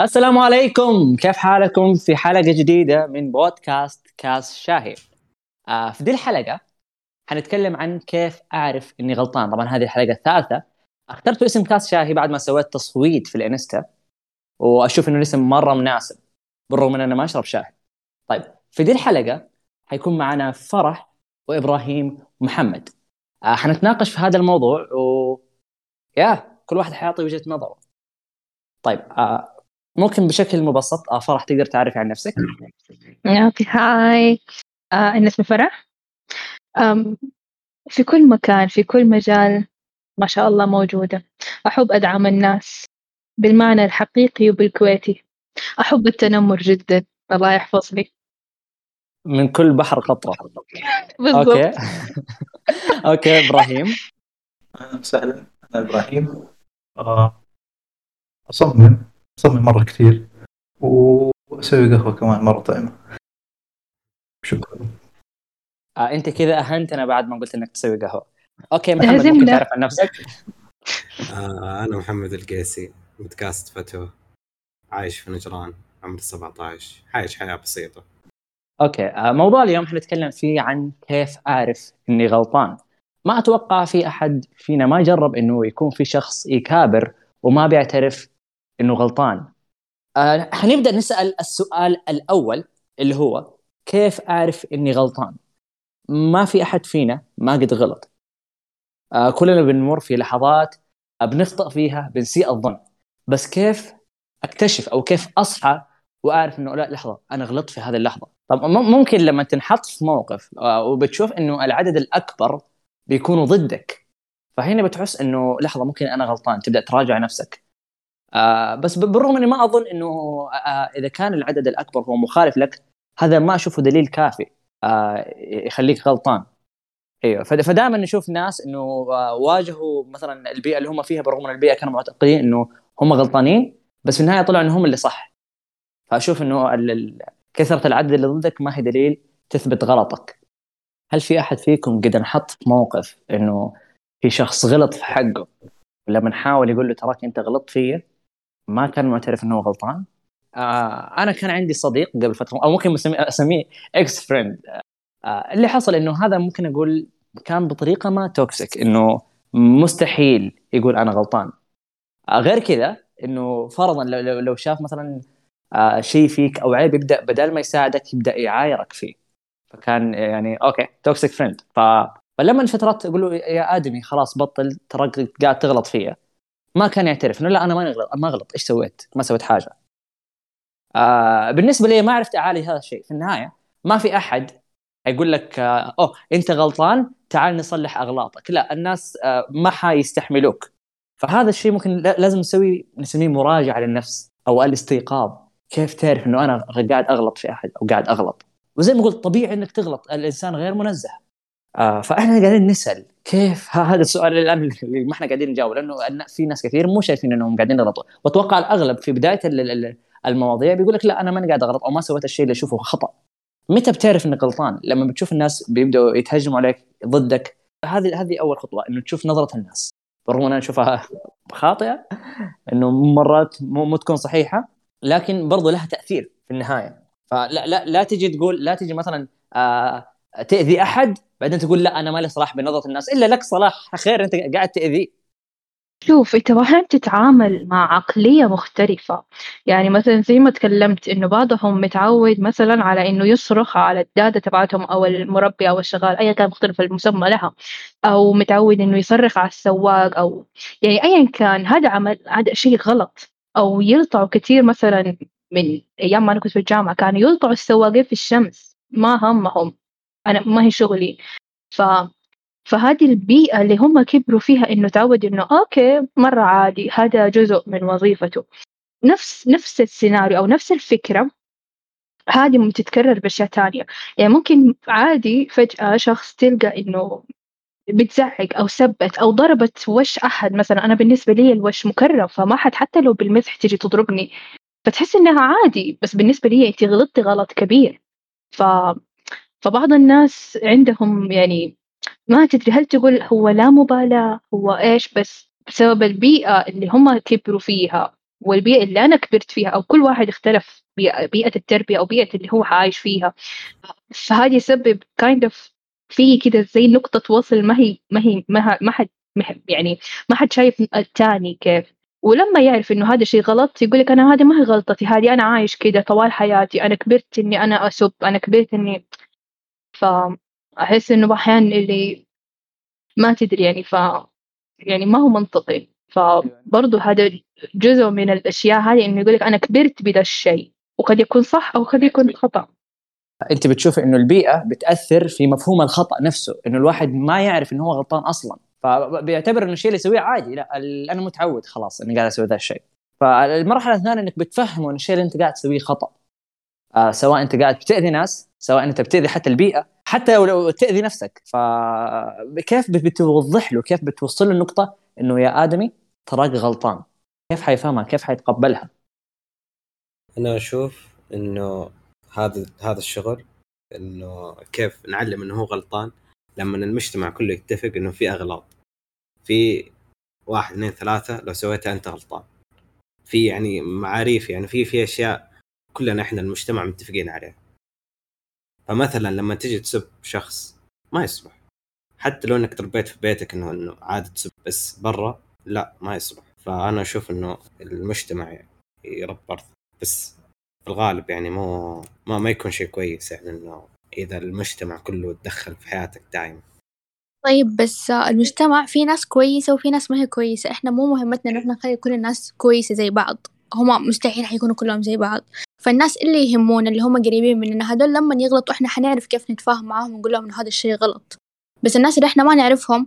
السلام عليكم. كيف حالكم في حلقة جديدة من بودكاست كاس شاهي؟ آه في دي الحلقة حنتكلم عن كيف أعرف إني غلطان. طبعا هذه الحلقة الثالثة. اخترت اسم كاس شاهي بعد ما سويت تصويت في الانستا وأشوف إنه الاسم مرة مناسب بالرغم إن أنا ما أشرب شاي طيب في دي الحلقة حيكون معنا فرح وإبراهيم ومحمد آه حنتناقش في هذا الموضوع و يا كل واحد حيعطي وجهة نظره. طيب آه ممكن بشكل مبسط آه فرح تقدر تعرفي عن نفسك. أوكي هاي. آه أنا اسمي فرح. في كل مكان في كل مجال ما شاء الله موجودة. أحب أدعم الناس بالمعنى الحقيقي وبالكويتي. أحب التنمر جدا. الله يحفظني. من كل بحر قطرة. بالضبط. أوكي. أوكي إبراهيم. أهلا وسهلا. أنا إبراهيم. آه، اصمم اصمم مرة كثير. وأسوي قهوة كمان مرة طعمة. شكرا. آه أنت كذا اهنتنا بعد ما قلت إنك تسوي قهوة. أوكي محمد ممكن. تعرف عن نفسك؟ آه أنا محمد القيسي بودكاست فتوى. عايش في نجران عمري 17 عايش حياة بسيطة. أوكي آه، موضوع اليوم حنتكلم فيه عن كيف أعرف إني غلطان. ما أتوقع في أحد فينا ما جرب إنه يكون في شخص يكابر وما بيعترف إنه غلطان. آه، حنبدأ نسأل السؤال الأول اللي هو كيف أعرف إني غلطان؟ ما في أحد فينا ما قد غلط. آه، كلنا بنمر في لحظات بنخطئ فيها بنسيء الظن. بس كيف أكتشف أو كيف أصحى وأعرف إنه لا لحظة أنا غلطت في هذه اللحظة؟ طب ممكن لما تنحط في موقف آه، وبتشوف إنه العدد الأكبر بيكونوا ضدك فهنا بتحس إنه لحظة ممكن أنا غلطان تبدأ تراجع نفسك. آه بس بالرغم إني ما أظن إنه آه إذا كان العدد الأكبر هو مخالف لك هذا ما أشوفه دليل كافي آه يخليك غلطان. إيوه فدائما نشوف ناس إنه آه، واجهوا مثلا البيئة اللي هم فيها بالرغم من البيئة كانوا معتقدين إنه هم غلطانين بس في النهاية طلعوا انهم اللي صح. فأشوف إنه كثرة العدد اللي ضدك ما هي دليل تثبت غلطك. هل في أحد فيكم قد انحط في موقف إنه في شخص غلط في حقه؟ لما نحاول يقول له تراك أنت غلطت فيا ما كان معترف إنه هو غلطان. آه أنا كان عندي صديق قبل فترة أو ممكن أسميه ex friend آه اللي حصل إنه هذا ممكن أقول كان بطريقة ما toxic إنه مستحيل يقول أنا غلطان. آه غير كذا إنه فرضا لو, لو, شاف مثلا آه شيء فيك أو عيب يبدأ بدل ما يساعدك يبدأ يعايرك فيه. فكان يعني okay toxic friend ف فلما فترات أقول له يا آدمي خلاص بطل تراك قاعد تغلط فيا. ما كان يعترف إنه لا أنا ما غلط ما غلط إيش سويت؟ ما سويت حاجة. آه بالنسبة لي ما عرفت اعالج هذا الشيء. في النهاية ما في أحد يقول لك آه أوه أنت غلطان تعال نصلح أغلاطك. لا الناس آه ما حيستحملوك. فهذا الشيء ممكن لا- لازم نسوي نسميه مراجعة للنفس أو الاستيقاظ. كيف تعرف إنه أنا قاعد أغلط في أحد أو قاعد أغلط؟ وزي ما قلت طبيعي إنك تغلط. الإنسان غير منزه. فاحنا قاعدين نسأل كيف؟ هذا السؤال الآن اللي ما إحنا قاعدين نجاوب لأنه في ناس كثير مو شايفين إنهم قاعدين يغلطوا. وأتوقع الأغلب في بداية ال- ال- المواضيع بيقول لك لا أنا ماني قاعد أغلط أو ما سويت الشيء اللي أشوفه خطأ. متى بتعرف إنك غلطان؟ لما بتشوف الناس بيبدأوا يتهجموا عليك ضدك. هذه هذه أول خطوة إنه تشوف نظرة الناس. برغم إن أنا أشوفها خاطئة إنه مرات مو, مو تكون صحيحة لكن برضو لها تأثير في النهاية. فلا لا لا تجي تقول لا تجي مثلا آه تأذي أحد بعدين تقول لا أنا مالي صلاح بنظرة الناس. إلا لك صلاح خير أنت قاعد تأذيه. شوف انت أحيانا تتعامل مع عقلية مختلفة. يعني مثلا زي ما تكلمت إنه بعضهم متعود مثلا على إنه يصرخ على الدادة تبعتهم أو المربي أو الشغال ايا كان مختلف المسمى لها. أو متعود إنه يصرخ على السواق أو يعني ايا كان هذا عمل هذا شيء غلط. أو يلطعوا كثير مثلا من أيام ما أنا كنت في الجامعة كانوا يلطعوا السواقين في الشمس. ما همهم. أنا ما هي شغلي. ف فهذه البيئة اللي هم كبروا فيها إنه تعود إنه أوكي مرة عادي هذا جزء من وظيفته. نفس نفس السيناريو أو نفس الفكرة هذه ممكن تتكرر بأشياء تانية. يعني ممكن عادي فجأة شخص تلقى إنه بتزعق أو سبت أو ضربت وش أحد. مثلا أنا بالنسبة لي الوش مكرم فما حد حتى لو بالمزح تجي تضربني. فتحس إنها عادي بس بالنسبة لي أنت غلطتي غلط كبير. ف فبعض الناس عندهم يعني ما تدري هل تقول هو لا مبالاة هو إيش بس بسبب البيئة اللي هم كبروا فيها والبيئة اللي أنا كبرت فيها أو كل واحد اختلف بيئة التربية أو بيئة اللي هو عايش فيها. فهذا يسبب kind of في كده زي نقطة وصل ما هي ما هي ما حد يعني ما حد شايف الثاني كيف. ولما يعرف إنه هذا شيء غلط يقول لك أنا هذه ما هي غلطتي هذه أنا عايش كده طوال حياتي أنا كبرت إني أنا أسب أنا كبرت إني فأحس إنه أحيانا اللي ما تدري يعني ف يعني ما هو منطقي. فبرضه هذا جزء من الأشياء هذه إنه يقول لك أنا كبرت بدا الشيء وقد يكون صح أو قد يكون خطأ. أنت بتشوف إنه البيئة بتأثر في مفهوم الخطأ نفسه إنه الواحد ما يعرف إنه هو غلطان أصلا. فبيعتبر إنه الشيء اللي يسويه عادي لا أنا متعود خلاص إني قاعد أسوي ذا الشيء. فالمرحلة الثانية إنك بتفهمه ان الشيء اللي أنت قاعد تسويه خطأ. آه سواء انت قاعد بتأذي ناس سواء انت بتأذي حتى البيئة حتى لو تأذي نفسك. فكيف بتوضح له كيف بتوصل له النقطة إنه يا آدمي تراك غلطان؟ كيف حيفهمها؟ كيف حيتقبلها؟ أنا أشوف إنه هذا هذا الشغل إنه كيف نعلم إنه هو غلطان لما المجتمع كله يتفق إنه في أغلاط. في واحد اثنين ثلاثة لو سويتها أنت غلطان. في يعني معاريف يعني في في أشياء كلنا إحنا المجتمع متفقين عليها. فمثلا لما تجي تسب شخص ما يصلح حتى لو انك تربيت في بيتك انه إنه عادي تسب بس برا لا ما يصلح فأنا أشوف إنه المجتمع يربى بس في الغالب يعني مو ما, ما يكون شيء كويس يعني إنه إذا المجتمع كله تدخل في حياتك دائما طيب بس المجتمع في ناس كويسة وفي ناس ما هي كويسة. إحنا مو مهمتنا إنه إحنا نخلي كل الناس كويسة زي بعض. هما مستحيل حيكونوا كلهم زي بعض. فالناس اللي يهمونا اللي هم قريبين مننا هدول لما يغلطوا إحنا حنعرف كيف نتفاهم معاهم ونقول لهم إنه هذا الشيء غلط. بس الناس اللي إحنا ما نعرفهم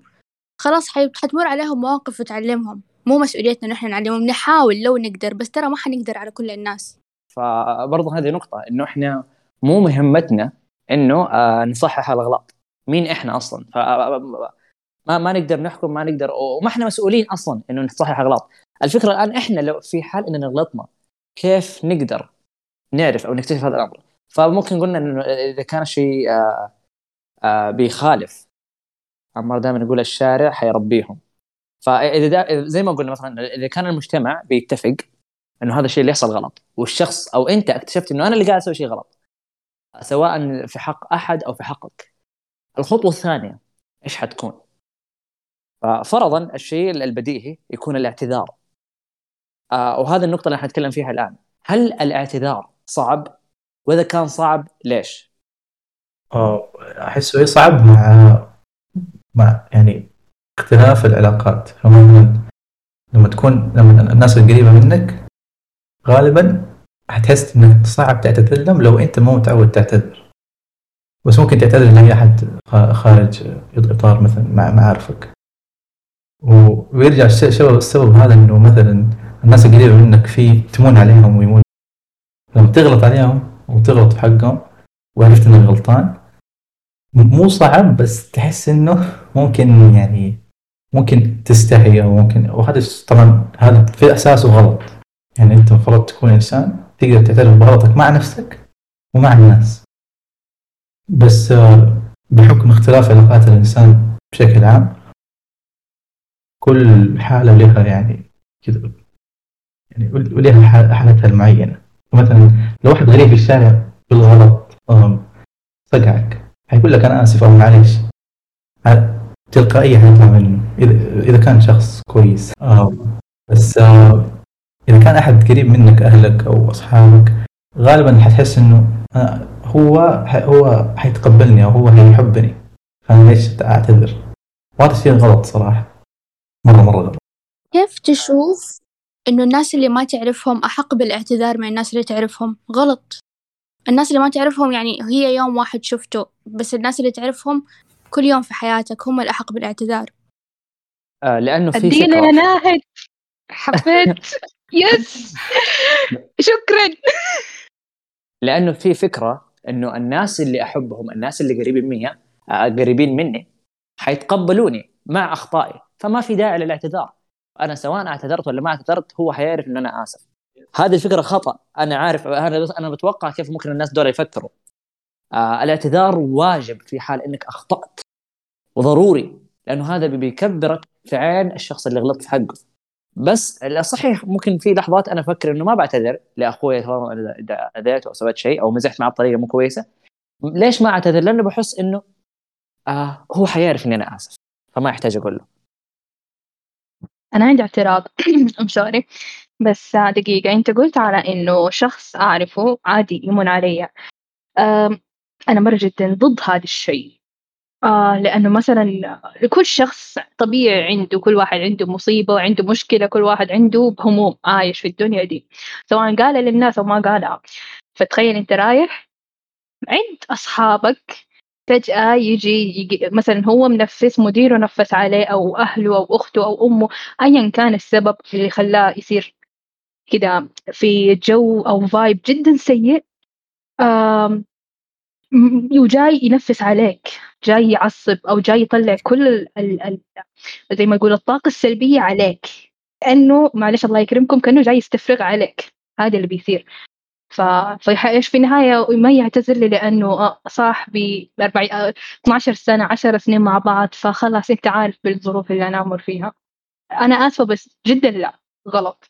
خلاص حتمر عليهم مواقف وتعلمهم. مو مسؤوليتنا نحن نعلمهم نحاول لو نقدر بس ترى ما حنقدر على كل الناس. فبرضه هذه نقطة إنه إحنا مو مهمتنا إنه آه نصحح الأغلاط. مين إحنا أصلا؟ ف ما ما نقدر نحكم ما نقدر وما إحنا مسؤولين أصلا إنه نصحح أغلاط. الفكرة الآن إحنا لو في حال إننا غلطنا كيف نقدر نعرف أو نكتشف هذا الأمر. فممكن قلنا إنه إذا كان الشيء آه آه بيخالف عمار دائما يقول الشارع حيربيهم. فإذا زي ما قلنا مثلا إذا كان المجتمع بيتفق إنه هذا الشيء اللي يحصل غلط والشخص أو أنت اكتشفت إنه أنا اللي قاعد أسوي شيء غلط سواء في حق أحد أو في حقك. الخطوة الثانية إيش حتكون؟ ففرضا الشيء البديهي يكون الاعتذار. آه وهذه النقطة اللي حنتكلم فيها الآن. هل الاعتذار صعب؟ وإذا كان صعب ليش؟ احسه صعب مع مع يعني اختلاف العلاقات لما تكون لما الناس القريبه منك غالبا حتحس انك صعب تعتذر لهم لو أنت مو متعود تعتذر بس ممكن تعتذر لأي أحد خارج اطار مثلا مع معارفك ويرجع السبب السبب هذا إنه مثلا الناس القريبه منك في تمون عليهم ويمون لما تغلط عليهم وتغلط في حقهم وعرفت انك غلطان مو صعب بس تحس إنه ممكن يعني ممكن تستحي أو ممكن وهذا طبعا هذا في اساسه غلط يعني أنت المفروض تكون إنسان تقدر تعترف بغلطك مع نفسك ومع الناس. بس آه، بحكم اختلاف علاقات الإنسان بشكل عام كل حالة لها يعني كذا يعني ولها حالتها المعينة. مثلا لو واحد غريب في الشارع بالغلط صقعك حيقول لك أنا آسف أو معليش. تلقائيا حيطلع منه إذا إذا كان شخص كويس بس إذا كان أحد قريب منك أهلك أو أصحابك غالبا حتحس آه، هو هو حيتقبلني أو هو حيحبني. فأنا ليش أعتذر؟ وهذا الشيء غلط صراحة. مرة مرة غلط. كيف تشوف إنه الناس اللي ما تعرفهم أحق بالاعتذار من الناس اللي تعرفهم. غلط. الناس اللي ما تعرفهم يعني هي يوم واحد شفته بس الناس اللي تعرفهم كل يوم في حياتك هم الأحق بالاعتذار. آه لأنه في الدين يا ناهد. حبيت يس شكرا. لأنه في فكرة إنه الناس اللي أحبهم الناس اللي قريبين مني آه قريبين مني حيتقبلوني مع أخطائي فما في داعي للاعتذار. أنا سواء اعتذرت ولا ما اعتذرت هو حيعرف ان أنا آسف. هذه الفكرة خطأ. أنا عارف أنا أنا بتوقع كيف ممكن الناس دول يفكروا. آه الاعتذار واجب في حال إنك أخطأت. وضروري لأنه هذا بيكبرك في عين الشخص اللي غلطت في حقه. بس الصحيح ممكن في لحظات أنا أفكر إنه ما بعتذر لأخوي إذا اذيته أو سويت شيء أو مزحت معه بطريقة مو كويسة. ليش ما أعتذر؟ لأنه بحس إنه آه هو حيعرف إني أنا آسف فما يحتاج أقول له. أنا عندي اعتراض. I'm sorry. بس دقيقة أنت قلت على إنه شخص أعرفه عادي يمن علي. أم، أنا مرة جدا ضد هذا الشيء. آه لأنه مثلا لكل شخص طبيعي عنده كل واحد عنده مصيبة عنده مشكلة كل واحد عنده هموم عايش في الدنيا دي. سواء قالها للناس أو ما قالها. فتخيل أنت رايح عند أصحابك فجأة يجي, يجي مثلا هو منفس مديره نفس عليه أو أهله أو أخته أو أمه أيا كان السبب اللي خلاه يصير كده في جو أو فايب جدا سيء وجاي ينفس عليك جاي يعصب أو جاي يطلع كل ال ال زي ما يقول الطاقة السلبية عليك كأنه معلش الله يكرمكم كأنه جاي يستفرغ عليك. هذا اللي بيصير. ف... فإيش في النهاية ما يعتذر لي لأنه آه، صاحبي بأربع آه، 12 سنة 10 سنين مع بعض فخلاص أنت عارف بالظروف اللي أنا أمر فيها. أنا آسفة بس جدا لا غلط.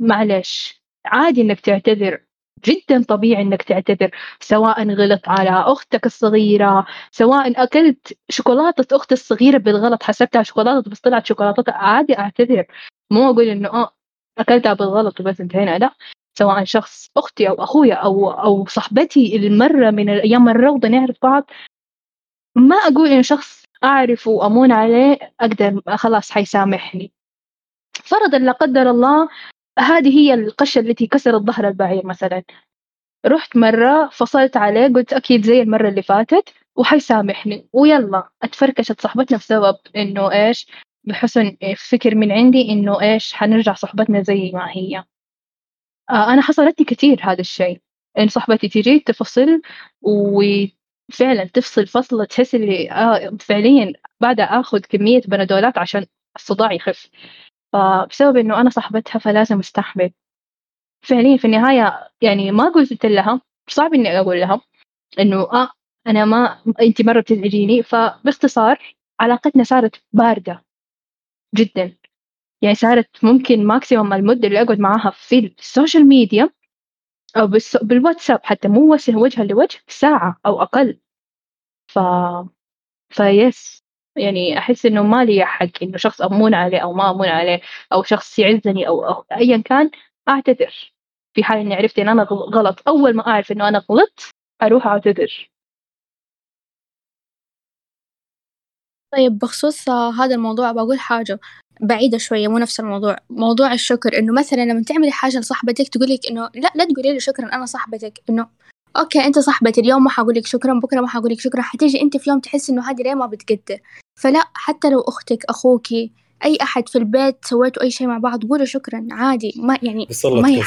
معلش. عادي إنك تعتذر. جدا طبيعي إنك تعتذر سواء غلط على أختك الصغيرة سواء أكلت شوكولاتة أختي الصغيرة بالغلط حسبتها شوكولاتة بس طلعت شوكولاتة عادي أعتذر. مو أقول إنه آه أكلتها بالغلط وبس انتهينا. لا. سواء شخص أختي أو أخويا أو أو صاحبتي المرة من الأيام الروضة نعرف بعض ما أقول إنه شخص أعرفه وأمون عليه أقدر خلاص حيسامحني. فرضا لا قدر الله هذه هي القشة التي كسرت ظهر البعير مثلا. رحت مرة فصلت عليه قلت أكيد زي المرة اللي فاتت وحيسامحني. ويلا أتفركشت صحبتنا بسبب إنه إيش؟ بحسن فكر من عندي إنه إيش؟ حنرجع صحبتنا زي ما هي. آه أنا حصلتني كثير هذا الشيء. إن صاحبتي تجي تفصل وفعلا تفصل فصلة تحس اللي آه فعليا بعد آخذ كمية بنادولات عشان الصداع يخف. فبسبب إنه أنا صاحبتها فلازم أستحمل. فعليا في النهاية يعني ما قلت لها صعب إني أقول لها إنه آه أنا ما أنت مرة بتزعجيني. فباختصار علاقتنا صارت باردة جدا. يعني صارت ممكن maximum المدة اللي أقعد معاها في ال social media أو. بالواتساب حتى مو وجه وجها لوجه ساعة أو أقل. ف فيس يعني أحس إنه ما لي حق إنه شخص أمون عليه أو ما أمون عليه أو شخص يعزني أو, أو أيا كان أعتذر. في حال إني عرفت إن أنا غل- غلط أول ما أعرف إنه أنا غلطت أروح أعتذر. طيب بخصوص آه، هذا الموضوع بقول حاجة بعيدة شوية مو نفس الموضوع موضوع الشكر إنه مثلا لما تعملي حاجة لصاحبتك تقولك إنه لا لا تقولي لي شكرا أنا صاحبتك إنه أوكي أنت صاحبتي اليوم ما حقولك شكرا بكرة ما حقولك شكرا حتيجي أنت في يوم تحس إنه هذه ليه ما بتقدر. فلا حتى لو أختك أخوكي أي أحد في البيت سويتوا أي شيء مع بعض قولوا شكرا عادي ما يعني ما هي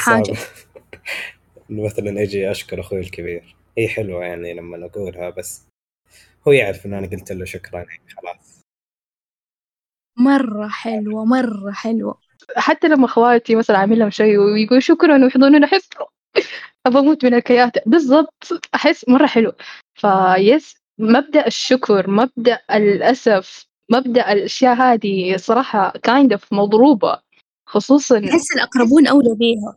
إنه مثلا أجي أشكر أخوي الكبير. هي حلوة يعني لما اقولها بس هو يعرف إن أنا قلت له شكرا يعني خلاص. مرة حلوة مرة حلوة. حتى لما اخواتي مثلا اعمل لهم شيء ويقولوا شكرا ويحضنون أحس ابى أموت من الكيات بالضبط أحس مرة حلو. ف yes مبدأ الشكر مبدأ الأسف مبدأ الأشياء هذه صراحة kind of مضروبة خصوصا أحس الأقربون أولى بيها.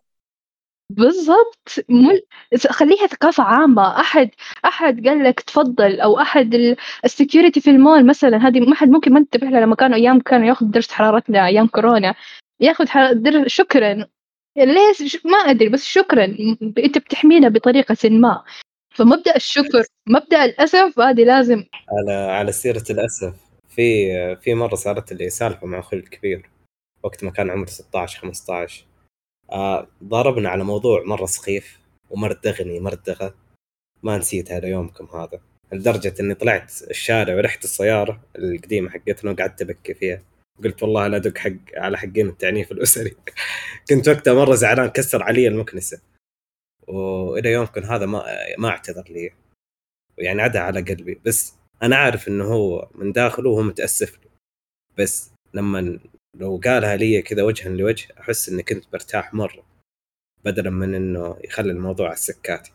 بالضبط. مل... خليها ثقافة عامة. أحد أحد قال لك تفضل أو أحد ال security في المول مثلا هذه ما حد ممكن ما انتبه لها لما كانوا أيام كانوا ياخذ درجة حرارتنا أيام كورونا. ياخذ حر... در... شكرا. ليش؟ ش- ما أدري بس شكرا. أنت بتحمينا بطريقة ما. فمبدأ الشكر مبدأ الأسف هذه لازم على على سيرة الأسف. في في مرة صارت لي سالفة مع أخوي الكبير وقت ما كان عمره 16 15 ضربنا على موضوع مرة سخيف ومردغني مردغه ما نسيت هذا يومكم هذا. لدرجة إني طلعت الشارع ورحت السيارة القديمة حقتنا وقعدت أبكي فيها. قلت والله لا أدق حق على حقين التعنيف الأسري. كنت وقتها مرة زعلان كسر علي المكنسة. وإلى يومكم هذا ما ما اعتذر لي. يعني عدا على قلبي. بس أنا عارف إنه هو من داخله وهو متأسف لي. بس لما لو قالها لي كذا وجها لوجه أحس إني كنت برتاح مرة بدلا من إنه يخلي الموضوع على السكات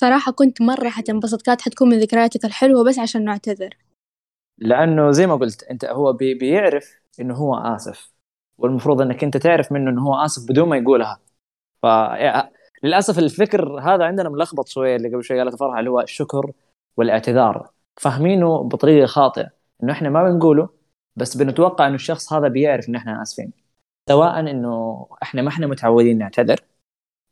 صراحة كنت مرة حتنبسط. كانت حتكون من ذكرياتك الحلوة بس عشان نعتذر. لأنه زي ما قلت أنت هو بي بيعرف إنه هو آسف والمفروض إنك أنت تعرف منه إنه هو آسف بدون ما يقولها. ف للأسف الفكر هذا عندنا ملخبط شوية اللي قبل شوي قالت فرحة اللي هو الشكر والاعتذار. فاهمينه بطريقة خاطئة. إنه إحنا ما بنقوله بس بنتوقع إنه الشخص هذا بيعرف إن إحنا آسفين. سواء إنه إحنا ما إحنا متعودين نعتذر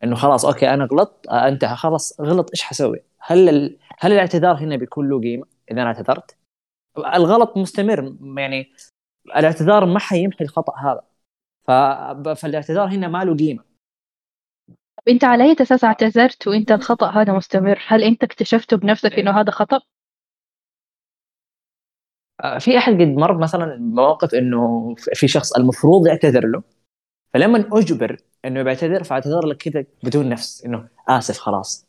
إنه خلاص okay أنا غلطت آه، أنت خلاص غلط إيش حسوي؟ هل ال... هل الاعتذار هنا بيكون له قيمة إذا أنا اعتذرت؟ الغلط مستمر يعني الاعتذار ما حيمحي الخطأ هذا. ف... فالاعتذار هنا ما له قيمة. أنت على أي أساس اعتذرت وأنت الخطأ هذا مستمر؟ هل أنت اكتشفته بنفسك إنه هذا خطأ؟ في أحد قد مر مثلا مواقف إنه في شخص المفروض يعتذر له فلما أجبر إنه بيعتذر فاعتذر لك كذا بدون نفس إنه آسف خلاص.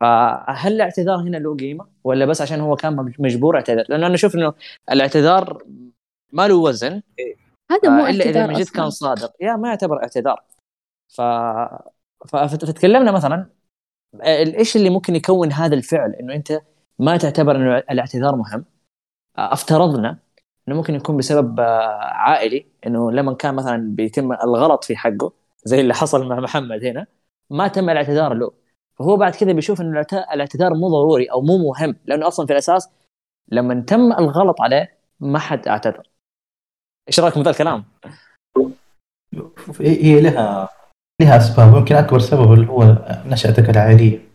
فهل الاعتذار هنا له قيمة؟ ولا بس عشان هو كان مجبور اعتذر لأنه أنا أشوف إنه الاعتذار ما له وزن. هذا مو إلا إذا من جد. كان صادق. يا ما يعتبر اعتذار. ف... ف... فتكلمنا مثلا إيش اللي ممكن يكون هذا الفعل؟ إنه أنت ما تعتبر إنه الاعتذار مهم؟ افترضنا إنه ممكن يكون بسبب آه، عائلي إنه لما كان مثلا بيتم الغلط في حقه زي اللي حصل مع محمد هنا ما تم الاعتذار له. فهو بعد كذا بيشوف إنه الاعت- الاعتذار مو ضروري أو مو مهم لأنه أصلا في الأساس لما تم الغلط عليه ما حد اعتذر. إيش رايكم بهذا الكلام؟ هي لها لها أسباب. يمكن أكبر سبب اللي هو نشأتك العائلية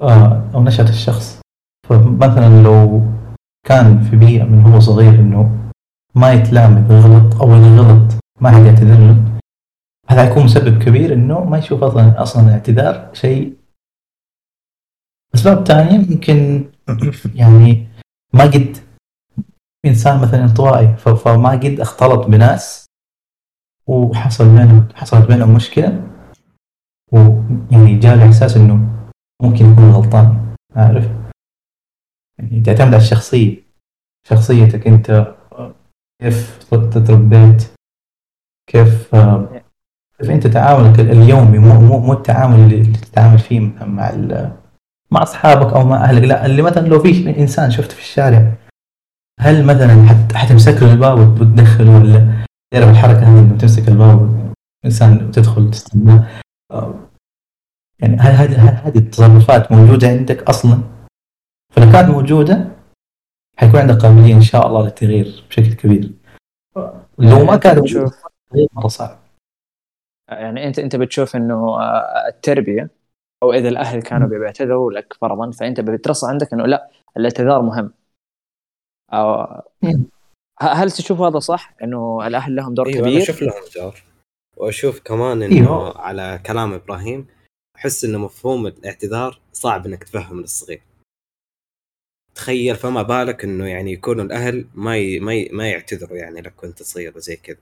آه، أو نشأة الشخص. فمثلا لو كان في بيئة من هو صغير إنه ما يتلام إذا غلط أو إذا غلط ما حد يعتذر له. هذا يكون مسبب كبير إنه ما يشوف أصلا أصلا الاعتذار شيء. أسباب ثانية يمكن يعني ما قد إنسان مثلا انطوائي فما قد اختلط بناس وحصل بينهم حصلت بينهم مشكلة. ويعني جاء الإحساس إنه ممكن يكون غلطان عارف؟ يعني تعتمد على الشخصية. شخصيتك انت كيف تربيت كيف كيف انت تعاملك اليومي مو مو مو التعامل اللي تتعامل فيه مع مع أصحابك أو مع أهلك لا اللي مثلا لو في إنسان شفته في الشارع هل مثلا حت حتمسك له الباب وتدخله ولا تعرف الحركة هذه إنه تمسك الباب إنسان تدخل تستناه يعني هل هذه هل هذه التصرفات موجودة عندك أصلا؟ فلو كانت موجودة حيكون عندك قابلية إن شاء الله للتغيير بشكل كبير. لو ما التغيير مرة صعب. يعني انت أنت بتشوف إنه آه، التربية أو إذا الأهل كانوا بيعتذروا لك فرضا فأنت بترص عندك إنه لا الإعتذار مهم. أو هل تشوف هذا صح؟ إنه الأهل لهم دور أنا كبير؟ أشوف لهم دور. وأشوف كمان إنه أيوه. على كلام إبراهيم أحس إنه مفهوم الاعتذار صعب إنك تفهم للصغير تخيل فما بالك إنه يعني يكونوا الأهل ما ي... ما ي... ما يعتذروا يعني لك وأنت صغير وزي كذا.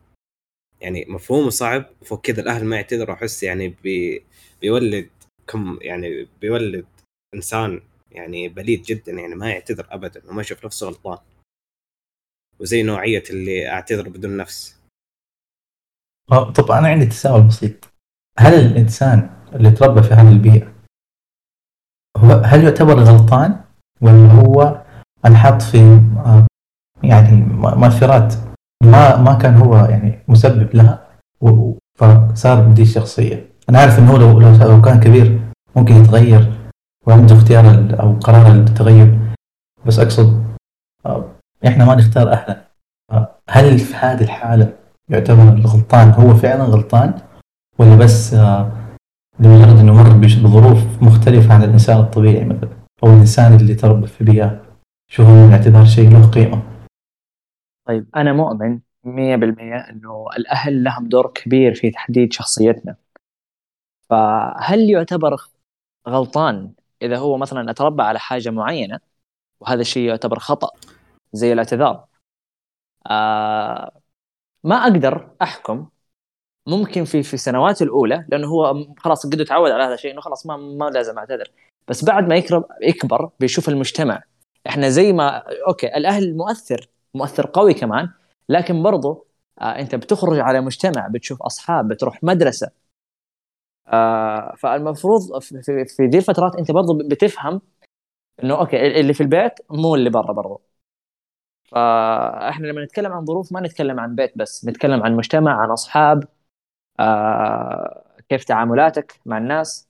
يعني مفهومه صعب فوق كذا الأهل ما يعتذروا أحس يعني بي... بيولد كم يعني بيولد إنسان يعني بليد جدا يعني ما يعتذر ابدا وما يشوف نفسه غلطان. وزي نوعية اللي أعتذر بدون نفس. آه، طب أنا عندي تساؤل بسيط. هل الإنسان اللي تربى في هذه البيئة هو هل يعتبر غلطان؟ ولا هو انحط في آه، يعني مؤثرات ما ما كان هو يعني مسبب لها فصار بدي الشخصيه أنا عارف إنه لو لو كان كبير ممكن يتغير وعنده اختيار أو قرار التغير. بس أقصد آه، إحنا ما نختار اهلنا هل في هذه الحالة يعتبر الغلطان هو فعلا غلطان؟ ولا بس آه، لمجرد إنه مر بظروف مختلفة عن الإنسان الطبيعي مثلا؟ أو الإنسان اللي تربى في بيئة. شوف انه الاعتذار شيء له قيمة؟ طيب أنا مؤمن 100% إنه الأهل لهم دور كبير في تحديد شخصيتنا. فهل يعتبر غلطان إذا هو مثلا أتربى على حاجة معينة وهذا الشيء يعتبر خطأ زي الاعتذار؟ آه ما أقدر أحكم ممكن في في السنوات الأولى لأنه هو خلاص قد تعود على هذا الشيء إنه خلاص ما ما لازم أعتذر. بس بعد ما يكبر بيشوف المجتمع. إحنا زي ما أوكي الأهل مؤثر مؤثر قوي كمان لكن برضو آه أنت بتخرج على مجتمع بتشوف أصحاب بتروح مدرسة. آه فالمفروض في, في, دي الفترات أنت برضو بتفهم إنه أوكي اللي في البيت مو اللي برا برضو. فإحنا لما نتكلم عن ظروف ما نتكلم عن بيت بس نتكلم عن مجتمع عن أصحاب آه كيف تعاملاتك مع الناس.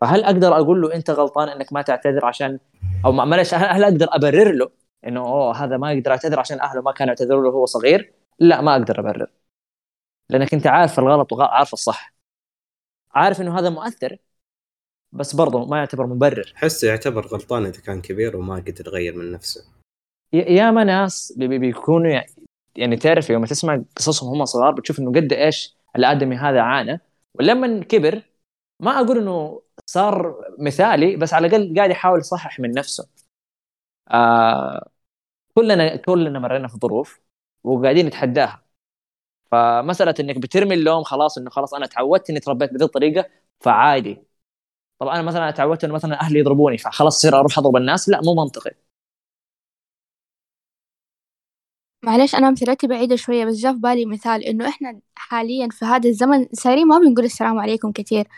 فهل أقدر أقول له أنت غلطان إنك ما تعتذر عشان أو ما- معلش هل أقدر أبرر له إنه أوه هذا ما يقدر يعتذر عشان أهله ما كانوا يعتذروا له وهو صغير؟ لا ما أقدر أبرر. لأنك أنت عارف الغلط وعارف الصح. عارف إنه هذا مؤثر بس برضه ما يعتبر مبرر. احسه يعتبر غلطان إذا كان كبير وما قدر يغير من نفسه. ياما ناس بي- بيكونوا يعني- يعني تعرف يوم تسمع قصصهم هم صغار بتشوف إنه قد إيش الآدمي هذا عانى. ولما كبر ما أقول إنه صار مثالي بس على الأقل قاعد يحاول يصحح من نفسه. آه كلنا كلنا مرينا في ظروف وقاعدين نتحداها. فمسألة إنك بترمي اللوم خلاص إنه خلاص أنا تعودت إني تربيت بهذه الطريقة فعادي. طب أنا مثلا تعودت إنه مثلا أهلي يضربوني فخلاص اصير أروح أضرب الناس؟ لا مو منطقي. معلش أنا أمثلتي بعيدة شوية بس جاء في بالي مثال إنه إحنا حاليا في هذا الزمن صايرين ما بنقول السلام عليكم كثير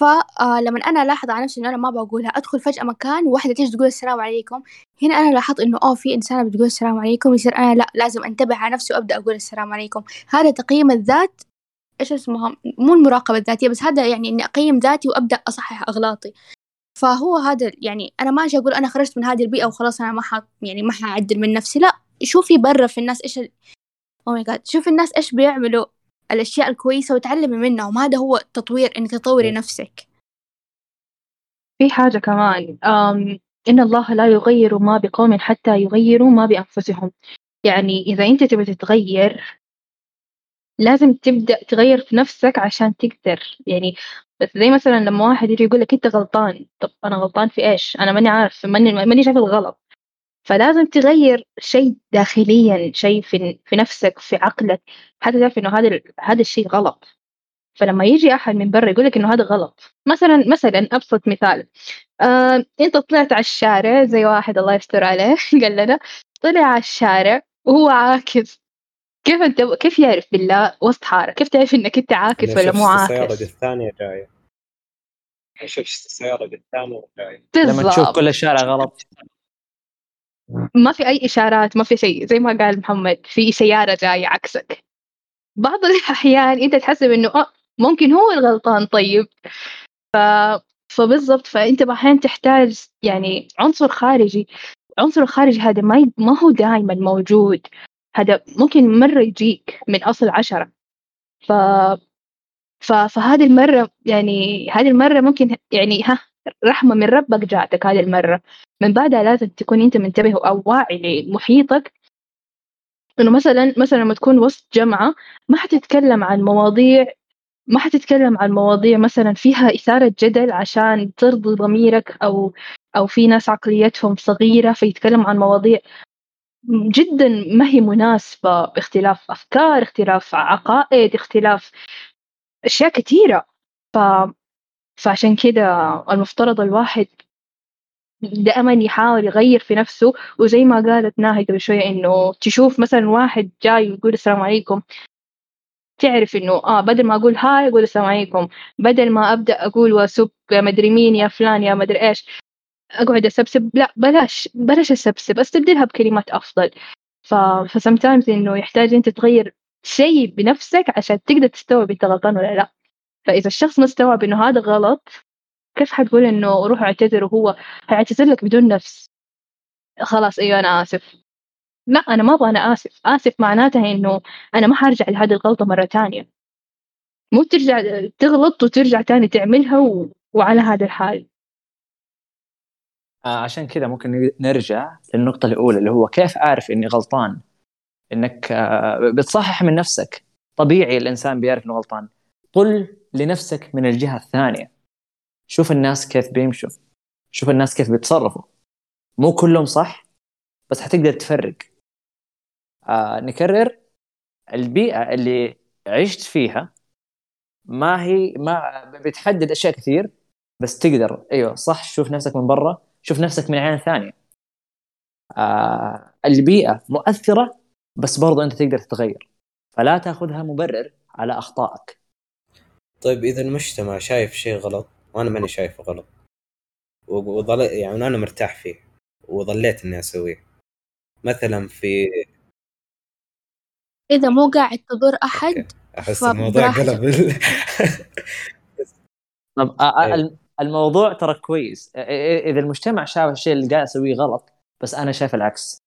فلما أنا ألاحظ على نفسي إنه أنا ما بقولها أدخل فجأة مكان وواحدة تيجي تقول السلام عليكم. هنا أنا لاحظت إنه أوه في إنسانة بتقول السلام عليكم يصير أنا لا لازم أنتبه على نفسي وأبدأ أقول السلام عليكم. هذا تقييم الذات إيش اسمها مو المراقبة الذاتية بس هذا يعني إني أقيم ذاتي وأبدأ أصحح أغلاطي. فهو هذا يعني أنا ما أجي أقول أنا خرجت من هذه البيئة وخلاص أنا ما ح يعني ما حأعدل من نفسي لا. شوفي برا في الناس إيش ال... أو ماي جاد شوفي الناس إيش بيعملوا. الأشياء الكويسة وتعلمي منهم هذا هو التطوير إنك تطوري نفسك. في حاجة كمان أم إن الله لا يغير ما بقوم حتى يغيروا ما بأنفسهم. يعني إذا أنت تبي تتغير لازم تبدأ تغير في نفسك عشان تقدر. يعني بس زي مثلا لما واحد يجي يقول لك أنت غلطان. طب أنا غلطان في إيش؟ أنا ماني عارف ماني ماني شايف الغلط. فلازم تغير شيء داخليا شيء في في نفسك في عقلك. حتى تعرف إنه هذا ال- هذا الشيء غلط. فلما يجي أحد من برا يقول لك إنه هذا غلط. مثلا مثلا أبسط مثال. آه، أنت طلعت على الشارع زي واحد الله يستر عليه قال لنا طلع على الشارع وهو عاكس كيف أنت كيف يعرف بالله وسط حارة؟ كيف تعرف إنك أنت عاكس أنا ولا شفت مو السيارة عاكس الثانية جاية. شفت السيارة الثانية جاية لما تشوف بالضبط. كل الشارع غلط. ما في أي إشارات ما في شيء. زي ما قال محمد في سيارة جاية عكسك. بعض الأحيان أنت تحسب إنه آه ممكن هو الغلطان طيب. ف... فبالضبط فأنت أحيانا تحتاج يعني عنصر خارجي. العنصر الخارجي هذا ما ي... ما هو دائما موجود. هذا ممكن مرة يجيك من أصل عشرة. ف... ف... فهذه المرة يعني هذه المرة ممكن يعني ها رحمة من ربك جاتك هذه المرة. من بعدها لازم تكون أنت منتبه أو واعي لمحيطك. إنه مثلا مثلا لما تكون وسط جامعة ما حتتكلم عن مواضيع ما حتتكلم عن مواضيع مثلا فيها إثارة جدل عشان ترضي ضميرك أو أو في ناس عقليتهم صغيرة فيتكلموا عن مواضيع جدا ما هي مناسبة. باختلاف أفكار اختلاف عقائد اختلاف أشياء كثيرة. ف... فعشان كده المفترض الواحد دائما يحاول يغير في نفسه وزي ما قالت ناهي قبل شوية إنه تشوف مثلا واحد جاي ويقول السلام عليكم تعرف إنه آه بدل ما أقول هاي أقول السلام عليكم بدل ما أبدأ أقول وأسب مدري مين يا فلان يا مدري إيش أقعد أسبسب لا بلاش بلاش أسبسب أستبدلها بكلمات أفضل. ف فسمتايمز إنه يحتاج أنت تغير شيء بنفسك عشان تقدر تستوعب أنت غلطان ولا لا. فإذا الشخص ما استوعب إنه هذا غلط كيف حتقول إنه روح اعتذر وهو هيعتذر لك بدون نفس؟ خلاص أيوة أنا آسف. لا أنا ما أبغى أنا آسف. آسف معناتها إنه أنا ما حرجع لهذه الغلطة مرة تانية. مو ترجع تغلط وترجع تاني تعملها و... وعلى هذا الحال. آه عشان كذا ممكن نرجع للنقطة الأولى اللي هو كيف أعرف إني غلطان؟ إنك آه بتصحح من نفسك. طبيعي الإنسان بيعرف إنه غلطان. قل لنفسك من الجهة الثانية. شوف الناس كيف بيمشوا. شوف الناس كيف بيتصرفوا. مو كلهم صح بس حتقدر تفرق. آه نكرر. البيئة اللي عشت فيها ما هي ما بتحدد أشياء كثير بس تقدر. أيوه صح. شوف نفسك من برا. شوف نفسك من عين ثانية. آه البيئة مؤثرة بس برضو أنت تقدر تتغير. فلا تأخذها مبرر على أخطائك. طيب إذا المجتمع شايف شيء غلط وأنا ماني شايفه غلط وظل يعني أنا مرتاح فيه وظليت إني أسويه. مثلا في إذا مو قاعد تضر أحد أحس فب- الموضوع. قلب ال- طب. الم- الموضوع ترى كويس. إذا المجتمع شاف الشيء اللي قاعد أسويه غلط بس أنا شايف العكس.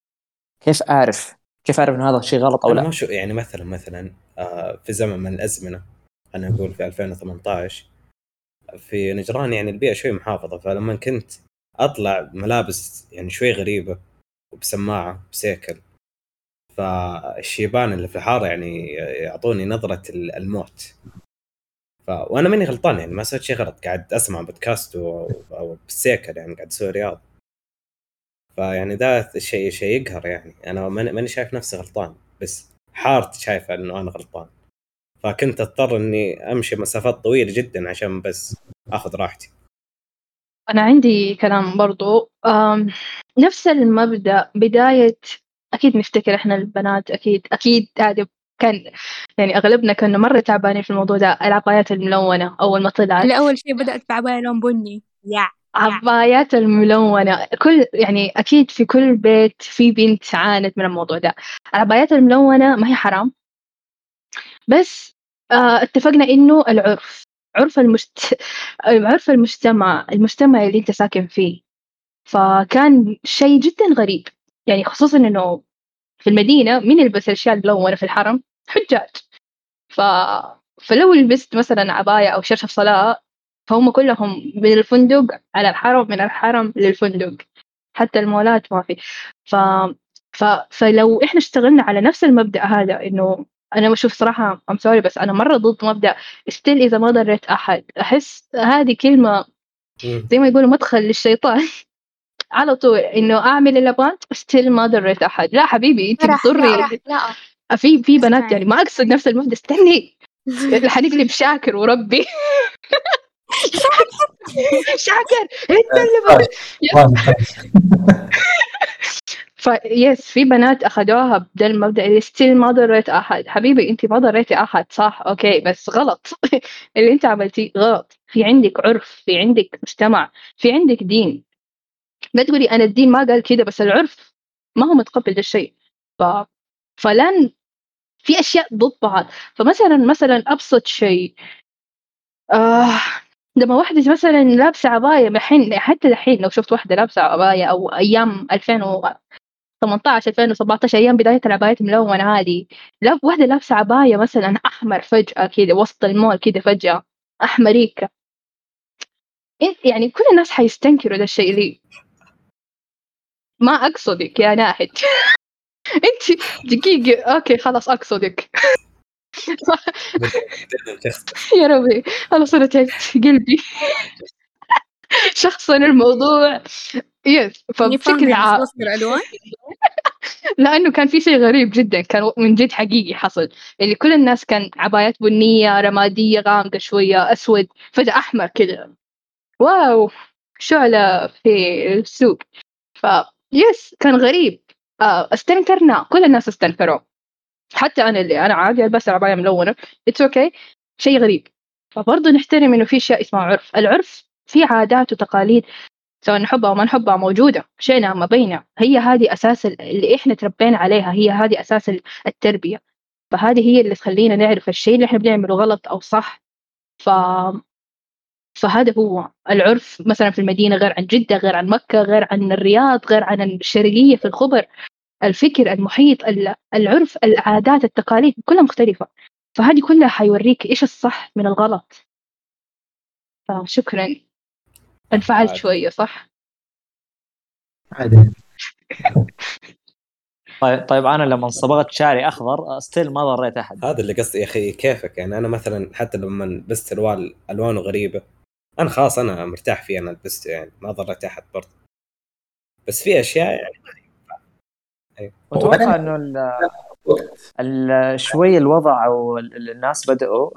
كيف أعرف؟ كيف أعرف إنه هذا الشيء غلط أو لا؟ ما شو يعني مثلا مثلا آه، في زمن من الأزمنة خلينا نقول في 2018 في نجران يعني البيئة شوي محافظة فلما كنت أطلع ملابس يعني شوي غريبة وبسماعه بسيكل فالشيبان اللي في الحارة يعني يعطوني نظرة ال- الموت. ف... وأنا ماني غلطان يعني ما سويت شيء غلط قاعد أسمع بودكاست و... أو بالسيكل يعني قاعد أسوي رياض. فيعني ده شيء شيء يقهر يعني أنا ماني شايف نفسي غلطان بس حارتي شايفة إنه أنا غلطان. فكنت اضطر اني امشي مسافات طويلة جدا عشان بس آخذ راحتي. أنا عندي كلام برضو. نفس المبدأ بداية أكيد نفتكر إحنا البنات أكيد أكيد هذا كان يعني أغلبنا كنا مرة تعبانين في الموضوع ده العبايات الملونة أول ما طلعت. اللي أول شيء بدأت بعباية لون بني. يا. عبايات الملونة. كل يعني أكيد في كل بيت في بنت عانت من الموضوع ده. العبايات الملونة ما هي حرام بس اتفقنا إنه العرف عرف المجت... عرف المجتمع المجتمع اللي أنت ساكن فيه. فكان شيء جدا غريب. يعني خصوصا إنه في المدينة مين يلبس الأشياء الملونة في الحرم؟ حجاج. ف... فلو لبست مثلا عباية أو شرشف صلاة فهم كلهم من الفندق على الحرم من الحرم للفندق. حتى المولات ما في. ف... ف... فلو إحنا اشتغلنا على نفس المبدأ هذا إنه أنا بشوف صراحة I'm sorry بس أنا مرة ضد مبدأ still إذا ما ضريت أحد. أحس هذه كلمة زي ما يقولوا مدخل للشيطان. على طول إنه أعمل اللي ابغاه still ما ضريت أحد. لا حبيبي أنت بتضري. لا في في بنات. يعني ما أقصد نفس المبدأ. استني. حنقلب شاكر وربي. شاكر. إنت اللي واضح. ف yes في بنات اخذوها بدا المبدا اللي still ما ضريت أحد. حبيبي انت ما ضريتي أحد صح؟ okay بس غلط. اللي أنت عملتيه غلط. في عندك عرف في عندك مجتمع في عندك دين. لا تقولي أنا الدين ما قال كده بس العرف ما هو متقبل ده الشيء. ف... فلن في أشياء ضد بعض. فمثلا مثلا أبسط شيء. آه لما واحدة مثلا لابسة عباية حتى الحين لو شفت واحدة لابسة عباية أو أيام 2018 2017 أيام بداية العبايات الملونة هذه لا واحدة لابسة عباية مثلا أحمر فجأة كذا وسط المول كذا فجأة أحمريكا إنت- يعني كل الناس حيستنكروا ده الشيء لي ما أقصدك يا ناهد. أنت دقيقة. okay خلاص أقصدك. يا ربي أنا صرت قلبي. شخصا الموضوع. yes فبشكل عام لأنه كان في شيء غريب جدا كان من جد حقيقي حصل. اللي كل الناس كان عبايات بنية رمادية غامقة شوية أسود فجأة أحمر كذا wow! شعله في السوق؟ ف yes كان غريب. آه، استنكرنا. كل الناس استنكروا. حتى أنا اللي أنا عادي البس عباية ملونة. it's okay okay. شيء غريب. فبرضه نحترم إنه في اشياء اسمها عرف. العرف في عادات وتقاليد سواء نحبها أو ما نحبها موجودة شئنا ما بينا. هي هذه أساس ال- اللي إحنا تربينا عليها هي هذه أساس ال- التربية. فهذه هي اللي تخلينا نعرف الشيء اللي إحنا بنعمله غلط أو صح. ف فهذا هو العرف مثلا في المدينة غير عن جدة غير عن مكة غير عن الرياض غير عن الشرقية في الخبر. الفكر المحيط ال- العرف العادات التقاليد كلها مختلفة. فهذه كلها حيوريك إيش الصح من الغلط. فشكرا. انفعلت عادي. شوية صح؟ عادي. طيب طيب أنا لما صبغت شعري أخضر ستيل ما ضريت أحد. هذا اللي قصدي يا أخي كيفك؟ يعني أنا مثلا حتى لما لبست الوان ألوانه غريبة أنا خلاص أنا مرتاح فيه أنا لبسته يعني ما ضريت أحد برضه. بس في أشياء يعني واتوقع إنه شوي الوضع أو ال- الناس بدأوا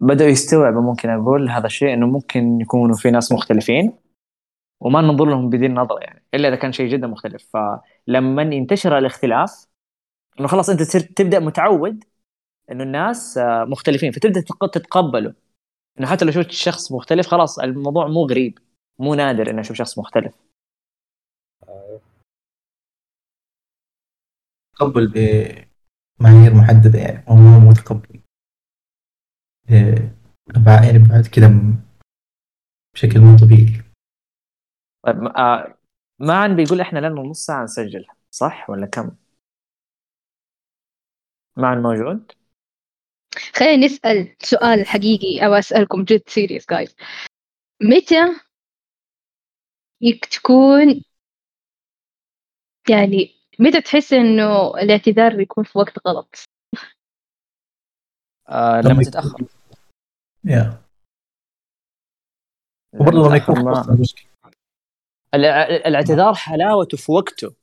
بدأوا يستوعبوا ممكن أقول هذا الشيء إنه ممكن يكونوا في ناس مختلفين وما ننظر لهم بذي النظره يعني إلا إذا كان شيء جدا مختلف. فلما ينتشر الاختلاف إنه خلاص أنت تصير تبدأ متعود إنه الناس آه، مختلفين فتبدأ تق- تتقبله إنه حتى لو شفت شخص مختلف خلاص الموضوع مو غريب مو نادر إنه أشوف شخص مختلف. تقبل بمعايير محددة يعني مو متقبل. أبع- يعني بعد كذا بشكل مو طبيعي طيب آه معن بيقول إحنا لنا نص ساعه نسجل صح ولا كم؟ معن موجود؟ خلينا نسأل سؤال حقيقي أو أسألكم جد سيريس جايز متى يك تكون يعني متى تحس إنه الاعتذار يكون في وقت غلط؟ آه لما تتأخر yeah وبرضه لما يكون ما- الع- الاعتذار حلاوته في وقته.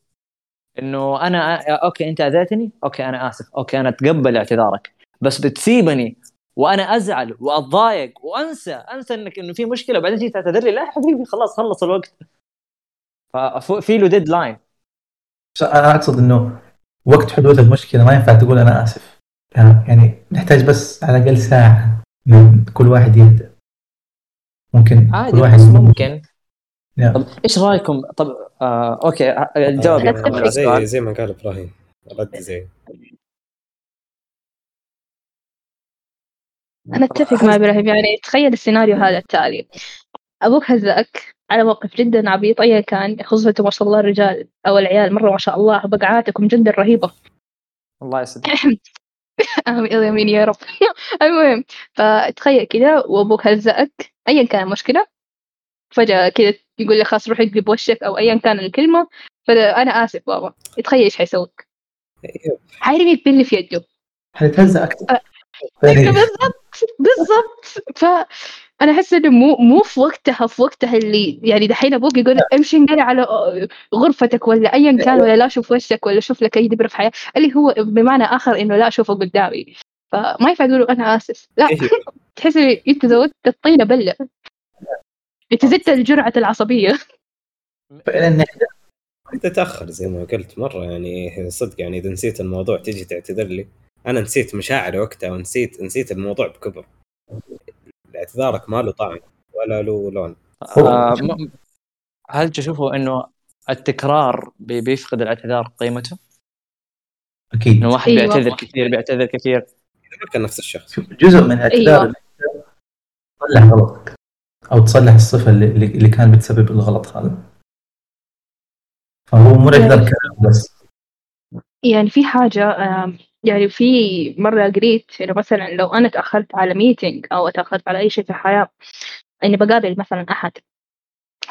إنه أنا okay أنت أذيتني؟ okay أنا آسف. okay أنا اتقبل اعتذارك. بس بتسيبني وأنا أزعل وأتضايق وأنسى. أنسى إنك إنه في مشكلة وبعدين تيجي تعتذر لي. لا يا حبيبي خلاص خلص الوقت. ففي له deadline بس أنا أقصد إنه وقت حدوث المشكلة ما ينفع تقول أنا آسف. يعني نحتاج بس على الأقل ساعة. كل واحد يهدى ممكن عادي كل واحد ممكن. yeah. طب إيش رأيكم؟ طب آه okay الجواب. آه، يعتمد على زي زي ما قال إبراهيم. رد زي. أنا أتفق مع إبراهيم. يعني تخيل السيناريو هذا التالي. أبوك هزأك على موقف جدا عبيط أيا كان خصوصا ما شاء الله الرجال أو العيال مرة ما شاء الله بقعاتكم جدا رهيبة. الله يسلمك آمين يا رب. المهم فتخيل كذا وأبوك هزأك أيا كان المشكلة فجأة كذا يقول لك خلاص روح اقلب وشك أو أيا كان الكلمة. فأنا آسف بابا. تخيل إيش حيسويك. أيوه. حيرميك باللي في يده. حيتهزأ أكثر أه. يعني بالضبط. بالضبط. فانا أحس إنه مو مو في وقتها في وقتها اللي يعني دحين أبوك يقول امشي انقلع على غرفتك ولا ايا كان ولا لا أشوف وشك ولا أشوف لك أي دبره في حياة اللي هو بمعنى آخر إنه لا أشوفه قدامي. فما ينفع تقول له أنا آسف. لا أيوه. تحس أنت زودت الطينه بلة. أنت زدت الجرعة العصبية. فعلا تتاخر زي ما قلت مرة يعني صدق يعني إذا نسيت الموضوع تجي تعتذر لي. أنا نسيت مشاعري وقتها ونسيت نسيت الموضوع بكبر. اعتذارك ما له طعم ولا له لون. آه م- هل تشوفوا إنه التكرار بي- بيفقد الاعتذار قيمته؟ أكيد. إنه واحد أيوة. بيعتذر كثير بيعتذر كثير. إذا ما كان نفس الشخص. شوف جزء من الاعتذار أيوة. تصلح غلطك. أو تصلح الصفة اللي, اللي اللي كان بتسبب الغلط هذا. فهو مو الاعتذار كلام بس. يعني في حاجة يعني في مرة قريت إنه مثلا لو أنا تأخرت على ميتينج أو تأخرت على أي شيء في الحياة إني بقابل مثلا أحد.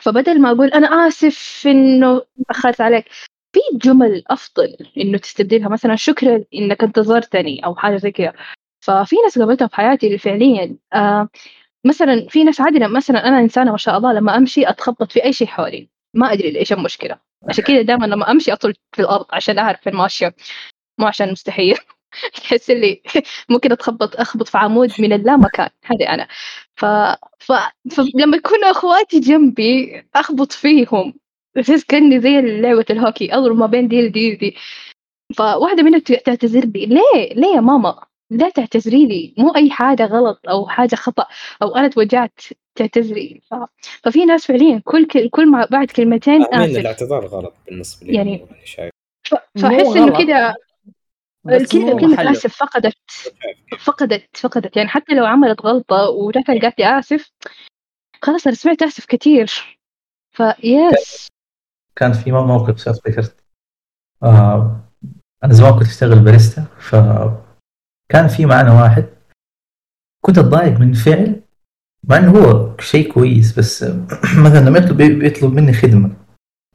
فبدل ما أقول أنا آسف إنه تأخرت عليك في جمل أفضل إنه تستبدلها. مثلا شكرا إنك انتظرتني أو حاجة زي كذا ففي ناس قابلتها في حياتي اللي فعليا مثلا في ناس عادي مثلا أنا إنسانة ما شاء الله لما أمشي أتخبط في أي شيء حولي ما أدري إيش المشكلة. عشان كذا دائما لما أمشي أطل في الأرض عشان أعرف الماشية مو عشان مستحيل. تحس اللي ممكن أتخبط أخبط في عمود من اللامكان. هذه أنا. ف... ف... فلما يكونوا أخواتي جنبي أخبط فيهم. تحس كأني زي لعبة الهوكي أضرب ما بين دي لدي دي فواحدة منهم تعتذر لي ليه؟ ليه يا ماما؟ لا تعتذري لي. مو أي حاجة غلط أو حاجة خطأ أو أنا توجعت تعتذري. ف... ففي ناس فعليا كل كل, كل ما بعد كلمتين آمين آسف. الاعتذار غلط بالنسبة لي؟ يعني- أنا شايف. ف... فأحس إنه كذا الكلمة كلمة. آسف فقدت. فقدت فقدت. يعني حتى لو عملت غلطة وجت قالت لي آسف خلاص أنا سمعت آسف كثير فيس كان في موقف صار ذكرت. آه أنا زمان كنت أشتغل باريستا فكان في معنا واحد. كنت أتضايق من فعل مع إنه هو شيء كويس بس مثلا لما يطلب يطلب مني خدمة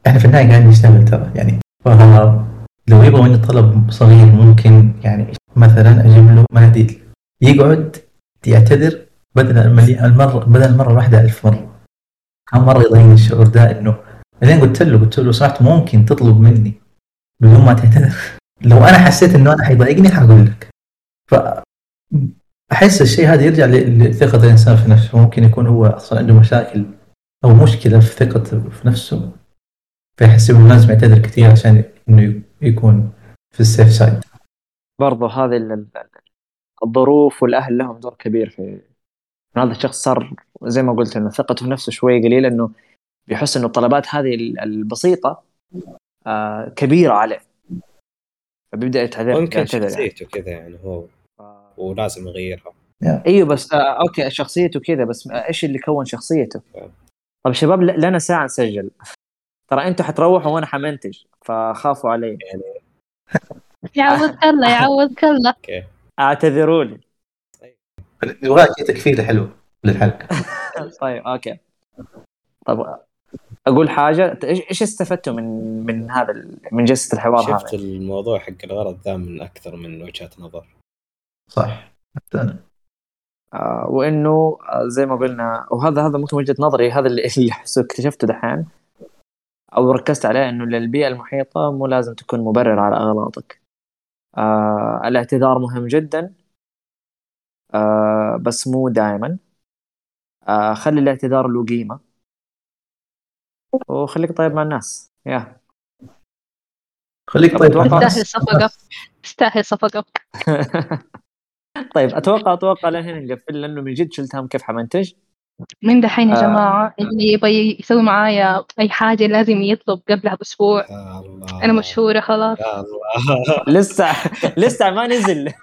إحنا في النهاية قاعدين نشتغل ترى يعني فلو يبغى مني طلب صغير ممكن يعني مثلا أجيب له مناديل يقعد يعتذر بدل. المره بدل المرة الواحدة ألف مرة كان مرة يضايقني الشعور ده إنه بعدين قلت له قلت له سمحت ممكن تطلب مني بدون ما تعتذر لو أنا حسيت إنه أنا حيضايقني حقول لك ف أحس الشيء هذا يرجع ل- لثقة الإنسان في نفسه. ممكن يكون هو أصلا عنده مشاكل أو مشكلة في ثقته في نفسه. فيحس إنه لازم يعتذر كثير عشان إنه يكون في السيف سايد برضو هذه ال- ال- الظروف والأهل لهم دور كبير في هذا الشخص صار زي ما قلت إنه ثقته في نفسه شوي قليله إنه بيحس إنه الطلبات هذه ال- البسيطة آه كبيرة عليه. فبيبدأ يعتذر ممكن يعني. شخصيته كذا يعني هو ولازم يغيرها. إيوه بس آه أوكي شخصيته كذا بس آه، إيش اللي كون شخصيته؟ طيب شباب لنا ساعة نسجل. ترى أنتوا حتروحوا وأنا حمنتج فخافوا علي. يعوضك الله يعوضك الله. أوكي. اعتذروا لي شيء تكفيله حلو للحلقة. طيب أوكي. طب أقول حاجة. إيش استفدتوا من من هذا ال- من جلسة الحوار شفت هذا؟ الموضوع حق الغرض ذا من أكثر من وجهة نظر. صح. حتى أنا آه وإنه آه زي ما قلنا وهذا هذا ممكن وجهة نظري هذا اللي اكتشفته دحين أو ركزت عليه إنه للبيئة المحيطة مو لازم تكون مبرر على أغلاطك. آه الاعتذار مهم جدا آه بس مو دائما آه خلي الاعتذار له قيمة. وخليك طيب مع الناس. يا. خليك طيب تستاهل صفقة. تستاهل صفقة. طيب أتوقع أتوقع لهنا نقفل لأنه من جد شلت هم كيف حمنتج من دحين يا آه. جماعة اللي يبغى يسوي معايا أي حاجة لازم يطلب قبلها بأسبوع. يا الله. أنا مشهورة خلاص. يا الله. لسه لسه ما نزل.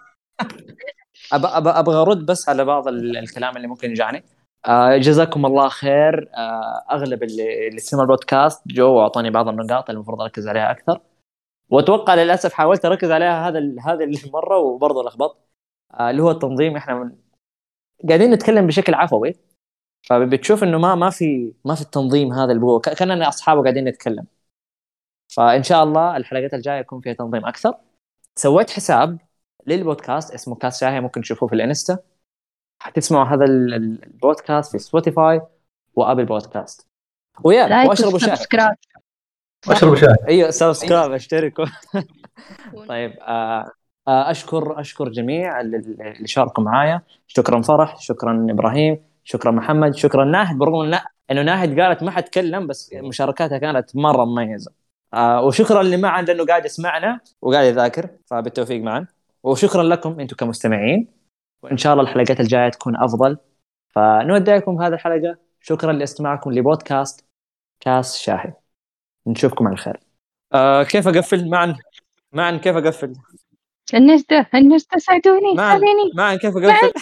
أبى أبغى أرد بس على بعض ال- الكلام اللي ممكن يجاني آه جزاكم الله خير. آه أغلب اللي اللي سمعوا البودكاست جو واعطوني بعض النقاط اللي المفروض أركز عليها أكثر. وأتوقع للأسف حاولت أركز عليها هذا ال- هذه المرة وبرضه لخبطت. اللي هو التنظيم. إحنا من قاعدين نتكلم بشكل عفوي فبتشوف إنه ما ما في ما في التنظيم هذا اللي هو كأننا اصحاب وقاعدين نتكلم. فإن شاء الله الحلقات الجاية يكون فيها تنظيم أكثر. سويت حساب للبودكاست اسمه كاس شاهي ممكن تشوفوه في الإنستا. حتسمعوا هذا ال- ال- البودكاست في سبوتيفاي وأبل بودكاست. ويا واشربوا شاي وسبسكرايب اشربوا شاي إيوه سبسكرايب أشتركوا. طيب آه آه أشكر أشكر جميع اللي شاركوا معايا. شكرا فرح شكرا إبراهيم شكرا محمد شكرا ناهد. برغم إن- إنه ناهد قالت ما حتكلم بس مشاركاتها كانت مرة مميزة. آه وشكرا لمعن لأنه قاعد يسمعنا وقاعد يذاكر فبالتوفيق معا. وشكرا لكم أنتم كمستمعين. وإن شاء الله الحلقات الجاية تكون أفضل. فنودعكم بهذه الحلقة. شكرا لاستماعكم لبودكاست كاس شاهي نشوفكم على خير. آه كيف أقفل؟ معا معا كيف أقفل؟ النجدة النجدة ساعدوني معا ساعدوني. معا كيف اقفل